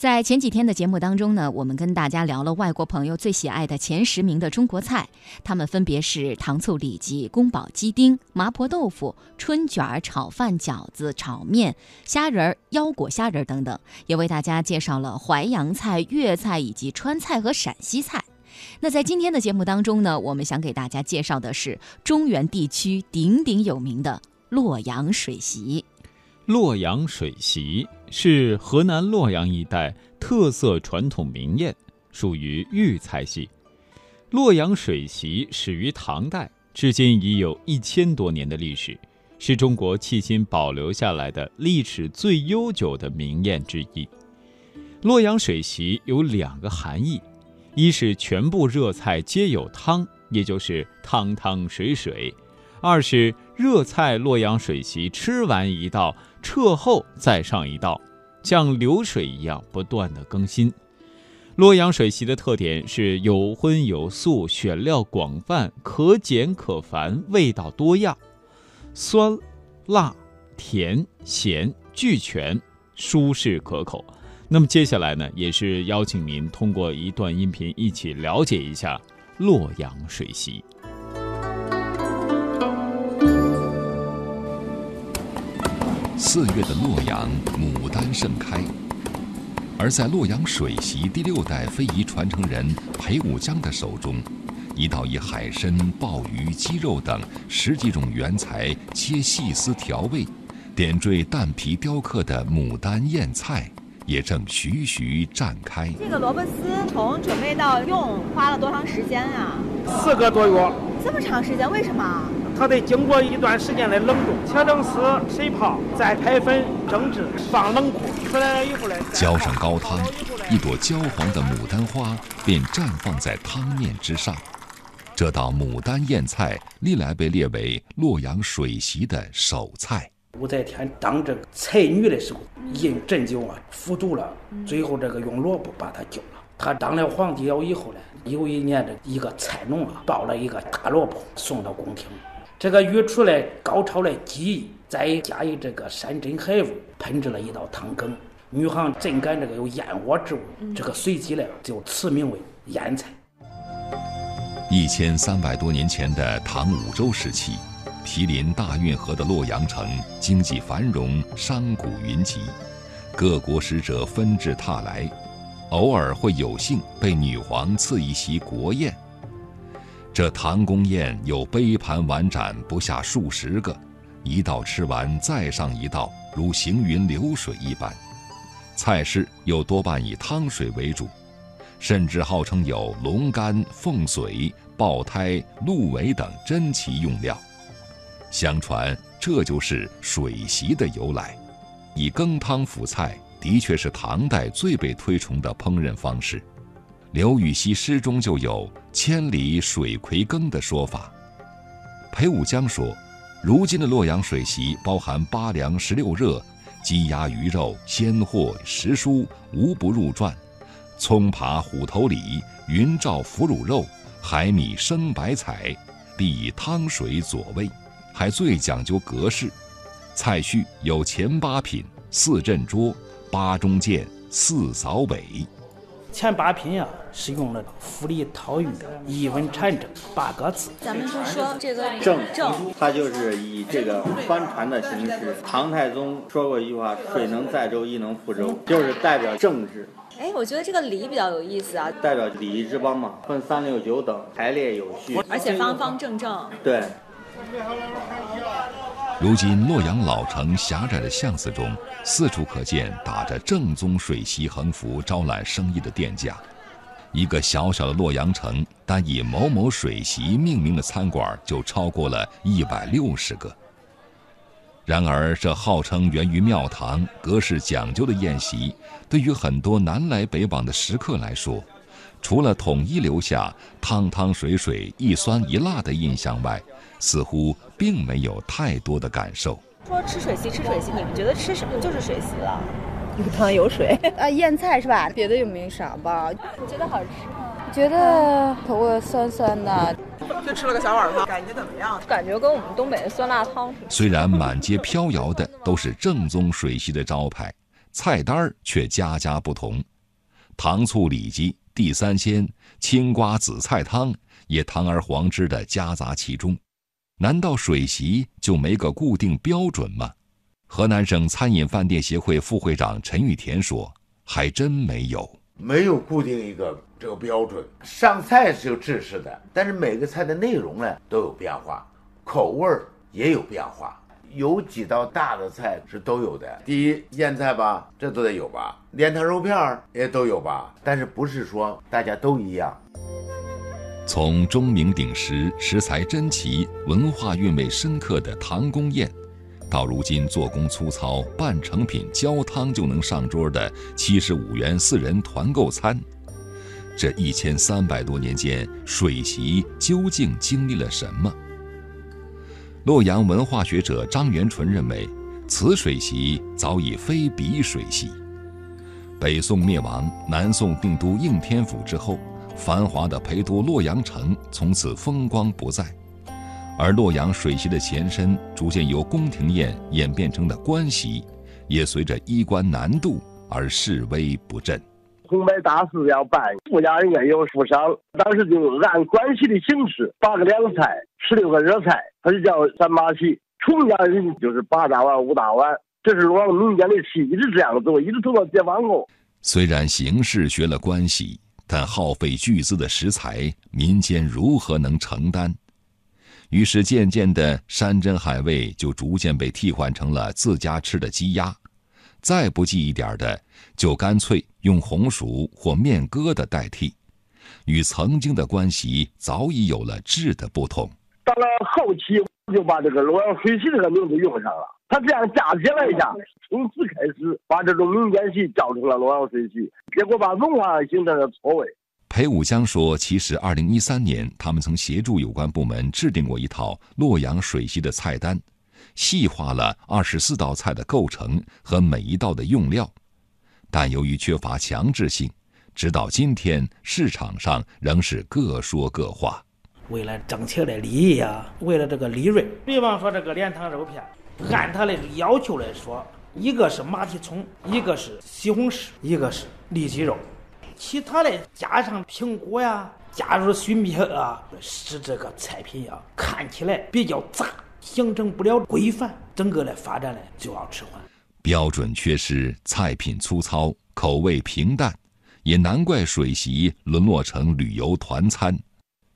在前几天的节目当中呢，我们跟大家聊了外国朋友最喜爱的前十名的中国菜，他们分别是糖醋里脊、宫保鸡丁、麻婆豆腐、春卷、炒饭、饺子、炒面、虾仁、腰果虾仁等等，也为大家介绍了淮扬菜、粤菜以及川菜和陕西菜。那在今天的节目当中呢，我们想给大家介绍的是中原地区鼎鼎有名的洛阳水席。洛阳水席是河南洛阳一带特色传统名宴，属于豫菜系。洛阳水席始于唐代，至今已有一千多年的历史，是中国迄今保留下来的历史最悠久的名宴之一。洛阳水席有两个含义：一是全部热菜皆有汤，也就是汤汤水水；二是热菜洛阳水席吃完一道。撤后再上一道，像流水一样不断的更新。洛阳水席的特点是有荤有素，选料广泛，可简可繁，味道多样，酸、辣、甜、咸俱全，舒适可口。那么接下来呢，也是邀请您通过一段音频一起了解一下洛阳水席。四月的洛阳，牡丹盛开。而在洛阳水席第六代非遗传承人裴武江的手中，一道以海参、鲍鱼、鸡肉等十几种原材切细丝调味、点缀蛋皮雕刻的牡丹燕菜，也正徐徐绽开。这个萝卜丝从准备到用花了多长时间啊？四个多月。这么长时间？为什么？它得经过一段时间的冷冻，切成丝，水泡，再拍粉蒸制，放冷库。出来了以后呢，浇上高汤，一朵焦黄的牡丹花便绽放在汤面之上。这道牡丹燕菜历来被列为洛阳水席的首菜。武则天当这个才女的时候，饮鸩酒啊，服毒了，最后这个用萝卜把她救了。她当了皇帝了以后呢，有一年的一个菜农啊，抱了一个大萝卜送到宫廷。这个鱼出来高超的技艺，再加以这个山珍海味，烹制了一道汤羹。女行怎敢这个有燕窝之物？这个随即呢就赐名为燕菜。一千三百多年前的唐武周时期，毗邻大运河的洛阳城经济繁荣，商贾云集，各国使者纷至沓来，偶尔会有幸被女皇赐一席国宴。这唐宫宴有杯盘碗盏不下数十个，一道吃完再上一道，如行云流水一般。菜式又多半以汤水为主，甚至号称有龙肝、凤髓、爆胎、鹿尾等珍奇用料。相传这就是水席的由来。以羹汤辅菜的确是唐代最被推崇的烹饪方式。刘禹锡诗中就有“千里水葵羹”的说法。裴武江说：“如今的洛阳水席包含八凉十六热，鸡鸭鱼肉、鲜货食蔬无不入馔，葱扒虎头鲤、云罩腐乳肉、海米生白菜，必以汤水佐味，还最讲究格式。菜序有前八品、四镇桌、八中间、四扫尾。”前八品呀，是用了富丽韬玉、一文禅正八个字。咱们就说这个正正，它就是以这个帆船的形式。唐太宗说过一句话：“水能载舟，亦能覆舟”，就是代表政治。哎，我觉得这个礼比较有意思啊，代表礼仪之邦嘛，分三六九等，排列有序，而且方方正正。对。如今洛阳老城狭窄的巷子中，四处可见打着“正宗水席”横幅招揽生意的店家。一个小小的洛阳城，单以“某某水席”命名的餐馆就超过了一百六十个。然而，这号称源于庙堂、格式讲究的宴席，对于很多南来北往的食客来说，除了统一留下汤汤水水、一酸一辣的印象外，似乎并没有太多的感受。说吃水席，吃水席，你们觉得吃什么就是水席了？有汤有水 啊，腌菜是吧？别的又没啥吧？你觉得好吃吗？觉得口味酸酸的。就吃了个小碗汤，感觉怎么样？感觉跟我们东北的酸辣汤。虽然满街飘摇的都是正宗水席的招牌，菜单儿却家家不同，糖醋里脊、地三鲜、青瓜紫菜汤也堂而皇之的夹杂其中。难道水席就没个固定标准吗？河南省餐饮饭店协会副会长陈玉田说：“还真没有，没有固定一个这个标准。上菜是有制式的，但是每个菜的内容呢都有变化，口味儿也有变化。有几道大的菜是都有的，第一腌菜吧，这都得有吧，莲汤肉片儿也都有吧，但是不是说大家都一样。”从钟鸣鼎食、食材珍奇、文化韵味深刻的唐宫宴。到如今做工粗糙、半成品焦汤就能上桌的七十五元四人团购餐，这一千三百多年间，水席究竟经历了什么？洛阳文化学者张元纯认为，此水席早已非彼水席。北宋灭亡，南宋定都应天府之后，繁华的陪都洛阳城从此风光不再。而洛阳水席的前身，逐渐由宫廷宴演变成的官席，也随着衣冠难度而式微不振。红白大事要办，富家人家有富商，当时就按关系的形式，八个凉菜，十六个热菜，它就叫三八席。穷家人就是八大碗、五大碗，这是洛阳民间的戏，一直这样走，一直走到解放后。虽然形式学了关系，但耗费巨资的食材，民间如何能承担？于是，渐渐的，山珍海味就逐渐被替换成了自家吃的鸡鸭，再不济一点的，就干脆用红薯或面疙瘩代替，与曾经的关系早已有了质的不同。到了后期，就把这个洛阳水席这个名字用上了，他这样嫁接了一下，从此开始把这种民间戏叫成了洛阳水席，结果把文化形成了错位。裴武江说：“其实，二零一三年，他们曾协助有关部门制定过一套洛阳水席的菜单，细化了二十四道菜的构成和每一道的用料，但由于缺乏强制性，直到今天，市场上仍是各说各话。为了挣钱的利益呀，为了这个利润，比方说这个莲塘肉片，按他的要求来说，一个是马蹄葱，一个是西红柿，一个是里脊肉。”其他的加上苹果呀，加入水蜜桃啊，使这个菜品呀看起来比较杂，形成不了规范，整个的发展呢就要迟缓。标准缺失，菜品粗糙，口味平淡，也难怪水席沦落成旅游团餐。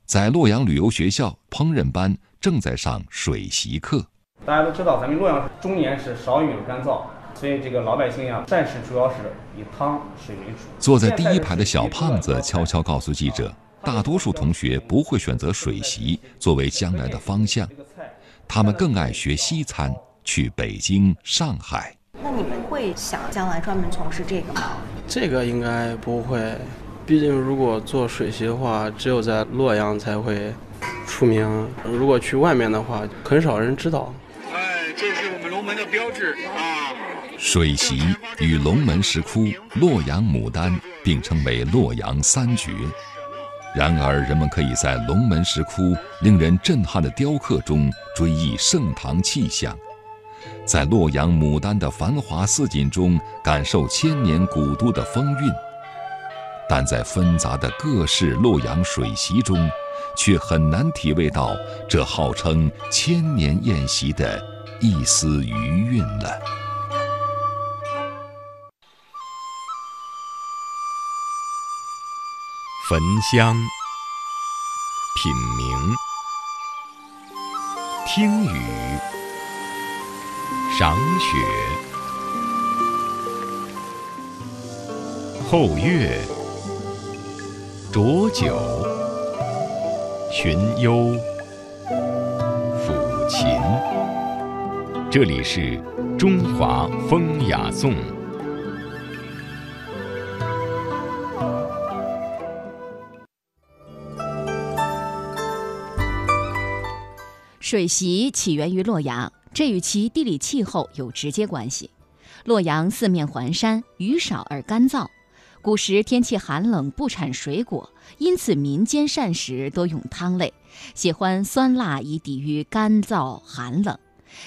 在洛阳旅游学校，烹饪班正在上水席课。大家都知道，咱们洛阳中年是少雨干燥。所以这个老百姓呀，膳食主要是以汤水为主。坐在第一排的小胖子悄悄告诉记者，大多数同学不会选择水席作为将来的方向，他们更爱学西餐，去北京、上海。那你们会想将来专门从事这个吗？这个应该不会，毕竟如果做水席的话，只有在洛阳才会出名，如果去外面的话，很少人知道。这是我们龙门的标志啊。水席与龙门石窟、洛阳牡丹并称为洛阳三绝。然而，人们可以在龙门石窟令人震撼的雕刻中追忆盛唐气象，在洛阳牡丹的繁华似锦中感受千年古都的风韵。但在纷杂的各式洛阳水席中，却很难体味到这号称千年宴席的一丝余韵了。焚香、品茗、听雨、赏雪、后月、浊酒、寻幽、抚琴。这里是中华风雅颂。水席起源于洛阳，这与其地理气候有直接关系。洛阳四面环山，雨少而干燥，古时天气寒冷，不产水果，因此民间膳食多用汤类，喜欢酸辣以抵御干燥寒冷。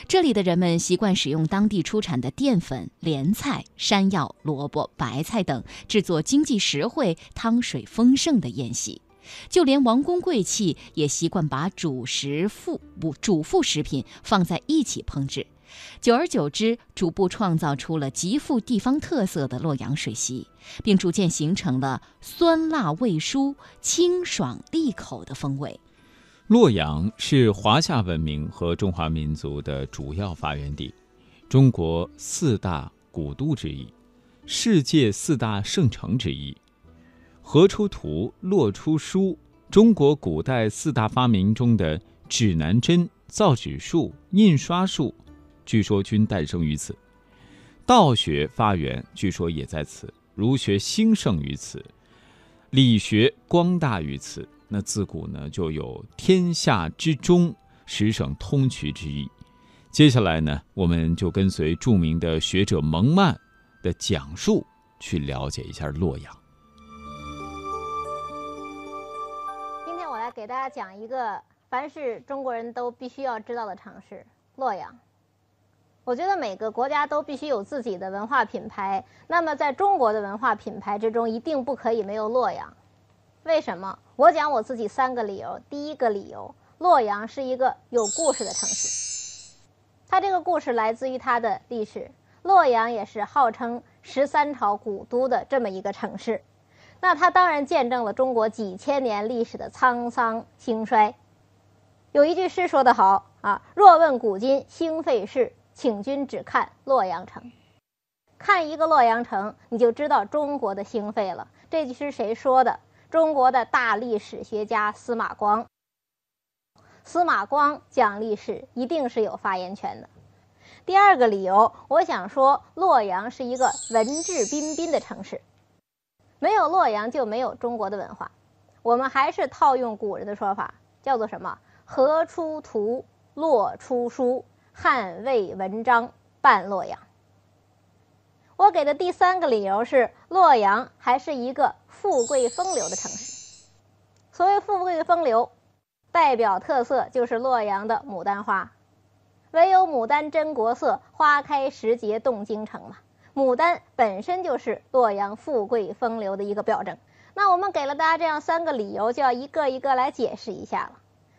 这里的人们习惯使用当地出产的淀粉、莲菜、山药、萝卜、白菜等，制作经济实惠、汤水丰盛的宴席。就连王公贵戚也习惯把主食副不主副食品放在一起烹制。久而久之，逐步创造出了极富地方特色的洛阳水席，并逐渐形成了酸辣味蔬、清爽利口的风味。洛阳是华夏文明和中华民族的主要发源地，中国四大古都之一，世界四大圣城之一。河出图，洛出书。中国古代四大发明中的指南针、造纸术、印刷术，据说均诞生于此。道学发源据说也在此，儒学兴盛于此，理学光大于此。那自古呢就有天下之中，十省通衢之意。接下来呢，我们就跟随著名的学者蒙曼的讲述，去了解一下洛阳。今天我来给大家讲一个凡是中国人都必须要知道的城市——洛阳。我觉得每个国家都必须有自己的文化品牌，那么在中国的文化品牌之中，一定不可以没有洛阳。为什么？我讲我自己三个理由。第一个理由，洛阳是一个有故事的城市。它这个故事来自于它的历史。洛阳也是号称十三朝古都的这么一个城市，那它当然见证了中国几千年历史的沧桑兴衰。有一句诗说得好啊：“若问古今兴废事，请君只看洛阳城。”看一个洛阳城，你就知道中国的兴废了。这句诗谁说的？中国的大历史学家司马光，司马光讲历史一定是有发言权的。第二个理由，我想说，洛阳是一个文质彬彬的城市，没有洛阳就没有中国的文化。我们还是套用古人的说法，叫做什么？河出图，洛出书，汉魏文章半洛阳。我给的第三个理由是，洛阳还是一个富贵风流的城市。所谓富贵风流，代表特色就是洛阳的牡丹花。唯有牡丹真国色，花开时节动京城嘛。牡丹本身就是洛阳富贵风流的一个表征。那我们给了大家这样三个理由，就要一个一个来解释一下了。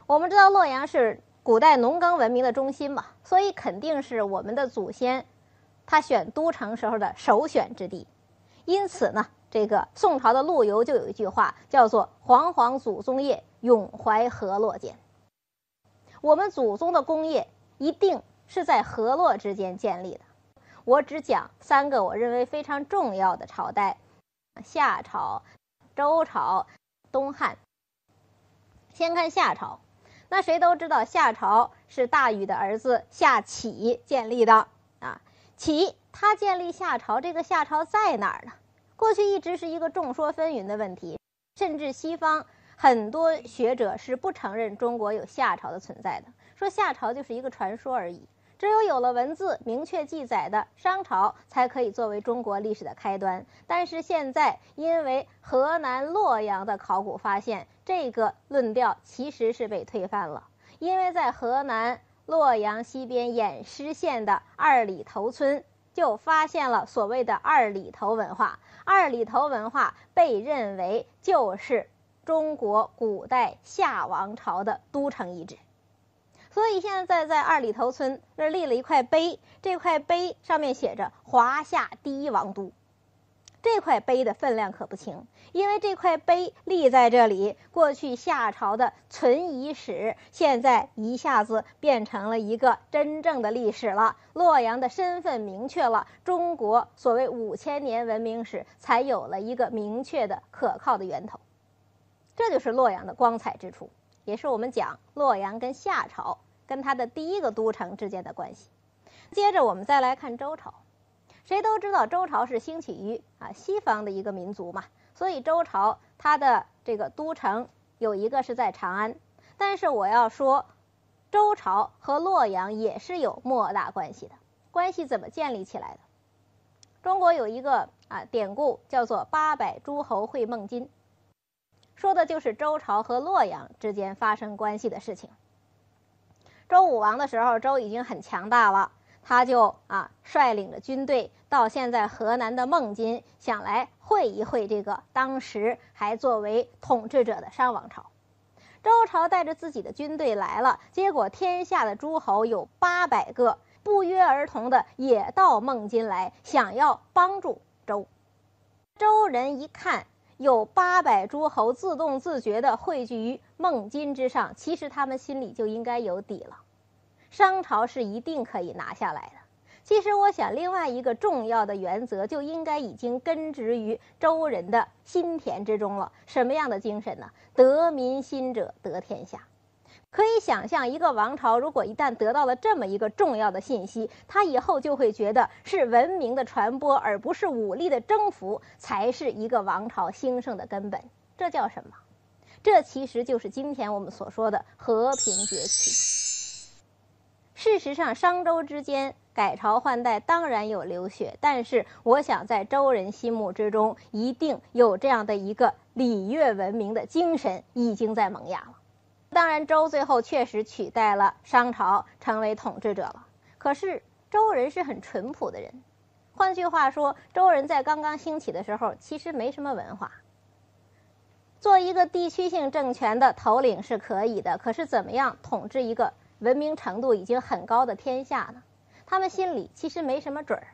我们知道洛阳是古代农耕文明的中心嘛，所以肯定是我们的祖先。他选都城时候的首选之地，因此呢，这个宋朝的陆游就有一句话，叫做“煌煌祖宗业，永怀河洛间”。我们祖宗的功业一定是在河洛之间建立的。我只讲三个我认为非常重要的朝代：夏朝、周朝、东汉。先看夏朝，那谁都知道夏朝是大禹的儿子夏启建立的。其他建立夏朝，这个夏朝在哪儿呢？过去一直是一个众说纷纭的问题，甚至西方很多学者是不承认中国有夏朝的存在的，说夏朝就是一个传说而已。只有有了文字明确记载的商朝，才可以作为中国历史的开端。但是现在，因为河南洛阳的考古发现，这个论调其实是被推翻了，因为在河南。洛阳西边偃师县的二里头村就发现了所谓的二里头文化。二里头文化被认为就是中国古代夏王朝的都城遗址，所以现在在二里头村那立了一块碑，这块碑上面写着“华夏第一王都”。这块碑的分量可不轻，因为这块碑立在这里，过去夏朝的存遗史，现在一下子变成了一个真正的历史了。洛阳的身份明确了，中国所谓五千年文明史才有了一个明确的、可靠的源头。这就是洛阳的光彩之处，也是我们讲洛阳跟夏朝跟它的第一个都城之间的关系。接着我们再来看周朝。谁都知道周朝是兴起于啊西方的一个民族嘛，所以周朝它的这个都城有一个是在长安。但是我要说，周朝和洛阳也是有莫大关系的。关系怎么建立起来的？中国有一个啊典故叫做“八百诸侯会孟津”，说的就是周朝和洛阳之间发生关系的事情。周武王的时候，周已经很强大了，他就啊率领着军队到现在河南的孟津，想来会一会这个当时还作为统治者的商王朝。周朝带着自己的军队来了，结果天下的诸侯有八百个，不约而同的也到孟津来，想要帮助周。周人一看。有八百诸侯自动自觉地汇聚于孟津之上，其实他们心里就应该有底了，商朝是一定可以拿下来的。其实我想，另外一个重要的原则就应该已经根植于周人的心田之中了。什么样的精神呢？得民心者得天下。可以想象，一个王朝如果一旦得到了这么一个重要的信息，他以后就会觉得是文明的传播，而不是武力的征服，才是一个王朝兴盛的根本。这叫什么？这其实就是今天我们所说的和平崛起。事实上，商周之间改朝换代当然有流血，但是我想在周人心目之中，一定有这样的一个礼乐文明的精神已经在萌芽了。当然，周最后确实取代了商朝，成为统治者了。可是，周人是很淳朴的人。换句话说，周人在刚刚兴起的时候，其实没什么文化。做一个地区性政权的头领是可以的，可是怎么样统治一个文明程度已经很高的天下呢？他们心里其实没什么准儿。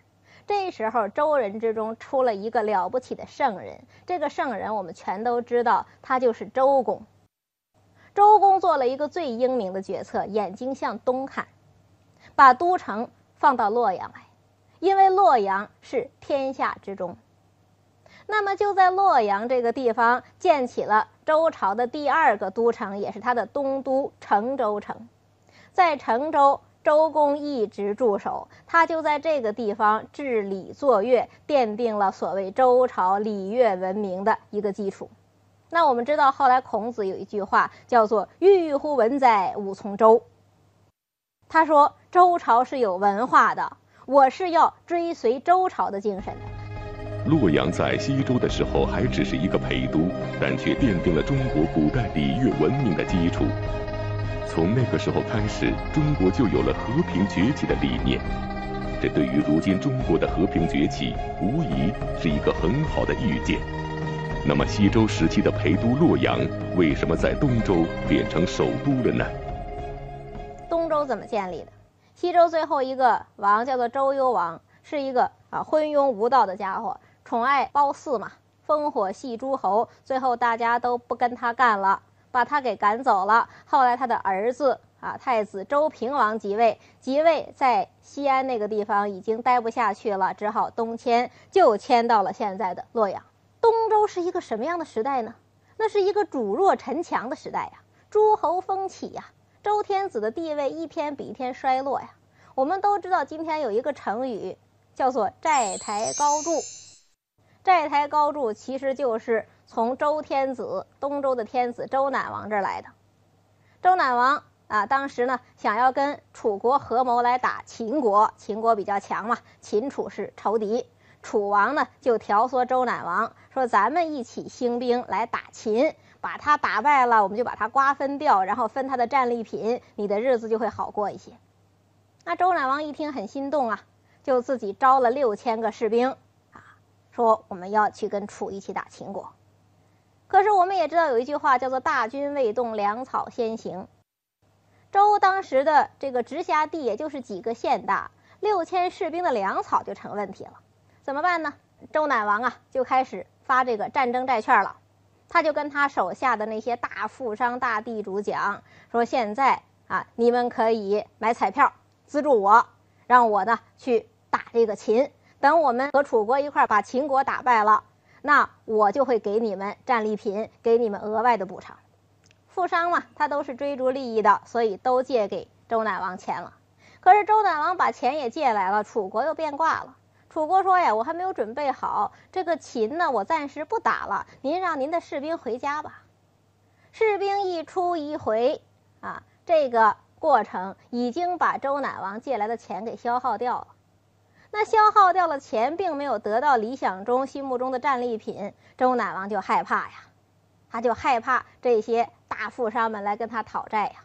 这时候，周人之中出了一个了不起的圣人。这个圣人，我们全都知道，他就是周公。周公做了一个最英明的决策，眼睛向东看，把都城放到洛阳来，因为洛阳是天下之中。那么就在洛阳这个地方建起了周朝的第二个都城，也是他的东都成州城。在成州，周公一直驻守，他就在这个地方治礼作乐，奠定了所谓周朝礼乐文明的一个基础。那我们知道，后来孔子有一句话叫做“郁乎文哉，吾从周”。他说周朝是有文化的，我是要追随周朝的精神的。洛阳在西周的时候还只是一个陪都，但却奠定了中国古代礼乐文明的基础。从那个时候开始，中国就有了和平崛起的理念。这对于如今中国的和平崛起，无疑是一个很好的预见。那么，西周时期的陪都洛阳为什么在东周变成首都了呢？东周怎么建立的？西周最后一个王叫做周幽王，是一个啊昏庸无道的家伙，宠爱褒姒嘛，烽火戏诸侯，最后大家都不跟他干了，把他给赶走了。后来他的儿子啊太子周平王即位，即位在西安那个地方已经待不下去了，只好东迁，就迁到了现在的洛阳。东周是一个什么样的时代呢？那是一个主弱臣强的时代呀，诸侯风起呀，周天子的地位一天比一天衰落呀。我们都知道，今天有一个成语叫做“债台高筑”。债台高筑其实就是从周天子东周的天子周赧王这儿来的。周赧王啊，当时呢想要跟楚国合谋来打秦国，秦国比较强嘛，秦楚是仇敌。楚王呢就挑唆周赧王说：“咱们一起兴兵来打秦，把他打败了，我们就把他瓜分掉，然后分他的战利品，你的日子就会好过一些。”那周赧王一听很心动啊，就自己招了六千个士兵啊，说我们要去跟楚一起打秦国。可是我们也知道有一句话叫做“大军未动，粮草先行”。周当时的这个直辖地也就是几个县大，六千士兵的粮草就成问题了。怎么办呢？周赧王啊，就开始发这个战争债券了。他就跟他手下的那些大富商、大地主讲说：“现在啊，你们可以买彩票资助我，让我呢去打这个秦。等我们和楚国一块把秦国打败了，那我就会给你们战利品，给你们额外的补偿。”富商嘛，他都是追逐利益的，所以都借给周赧王钱了。可是周赧王把钱也借来了，楚国又变卦了。楚国说呀，我还没有准备好这个秦呢，我暂时不打了。您让您的士兵回家吧。士兵一出一回，啊，这个过程已经把周赧王借来的钱给消耗掉了。那消耗掉了钱，并没有得到理想中心目中的战利品，周赧王就害怕呀，他就害怕这些大富商们来跟他讨债呀。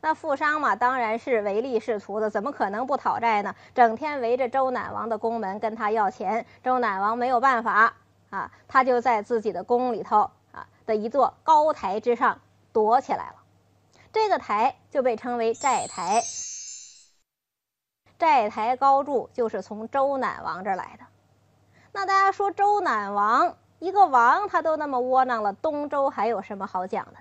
那富商嘛，当然是唯利是图的，怎么可能不讨债呢？整天围着周赧王的宫门跟他要钱。周赧王没有办法啊，他就在自己的宫里头啊的一座高台之上躲起来了。这个台就被称为债台。债台高筑就是从周赧王这儿来的。那大家说周赧王一个王他都那么窝囊了，东周还有什么好讲的呢？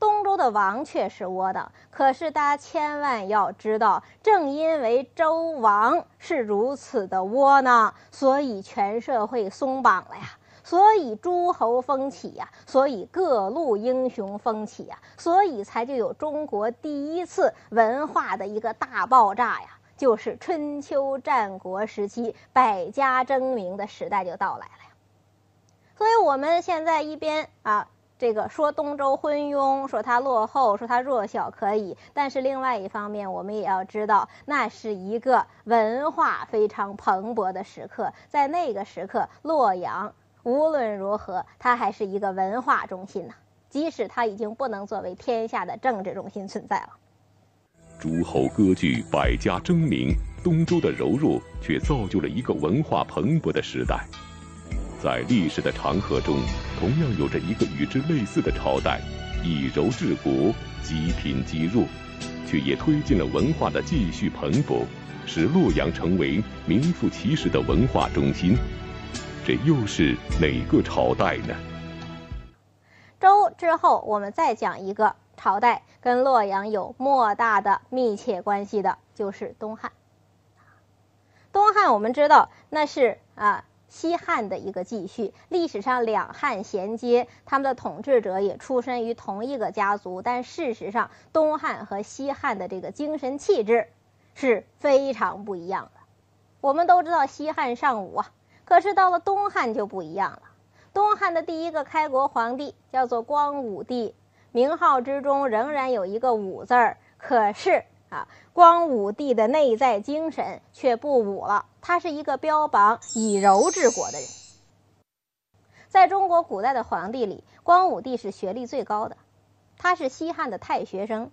东周的王确实窝囊，可是大家千万要知道，正因为周王是如此的窝囊，所以全社会松绑了呀，所以诸侯风起呀，所以各路英雄风起呀，所以才就有中国第一次文化的一个大爆炸呀，就是春秋战国时期百家争鸣的时代就到来了呀。所以我们现在一边啊。这个说东周昏庸，说它落后，说它弱小可以，但是另外一方面，我们也要知道，那是一个文化非常蓬勃的时刻。在那个时刻，洛阳无论如何，它还是一个文化中心呢。即使它已经不能作为天下的政治中心存在了。诸侯割据，百家争鸣，东周的柔弱却造就了一个文化蓬勃的时代。在历史的长河中，同样有着一个与之类似的朝代，以柔治国，积贫积弱，却也推进了文化的继续蓬勃，使洛阳成为名副其实的文化中心。这又是哪个朝代呢？周之后，我们再讲一个朝代，跟洛阳有莫大的密切关系的，就是东汉。东汉我们知道，那是啊。西汉的一个继续，历史上两汉衔接，他们的统治者也出身于同一个家族，但事实上，东汉和西汉的这个精神气质是非常不一样的。我们都知道西汉尚武啊，可是到了东汉就不一样了。东汉的第一个开国皇帝叫做光武帝，名号之中仍然有一个武字儿，可是。啊，光武帝的内在精神却不武了。他是一个标榜以柔治国的人。在中国古代的皇帝里，光武帝是学历最高的，他是西汉的太学生，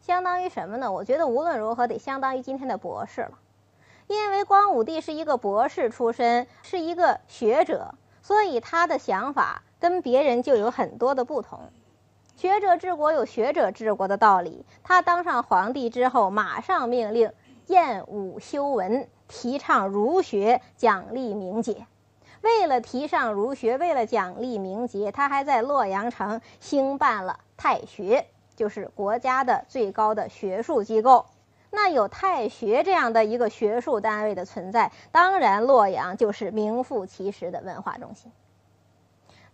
相当于什么呢？我觉得无论如何得相当于今天的博士了。因为光武帝是一个博士出身，是一个学者，所以他的想法跟别人就有很多的不同。学者治国有学者治国的道理。他当上皇帝之后，马上命令验武修文，提倡儒学，奖励名节。为了提倡儒学，为了奖励名节，他还在洛阳城兴办了太学，就是国家的最高的学术机构。那有太学这样的一个学术单位的存在，当然洛阳就是名副其实的文化中心。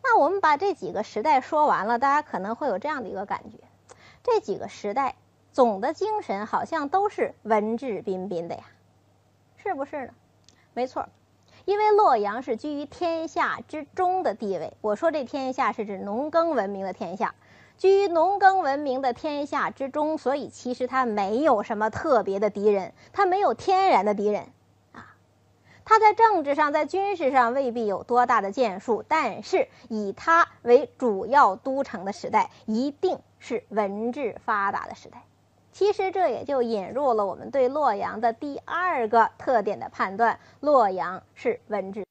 那我们把这几个时代说完了，大家可能会有这样的一个感觉：这几个时代总的精神好像都是文质彬彬的呀，是不是呢？没错，因为洛阳是居于天下之中的地位。我说这天下是指农耕文明的天下，居于农耕文明的天下之中，所以其实它没有什么特别的敌人，它没有天然的敌人。啊他在政治上、在军事上未必有多大的建树，但是以他为主要都城的时代，一定是文治发达的时代。其实这也就引入了我们对洛阳的第二个特点的判断：洛阳是文治。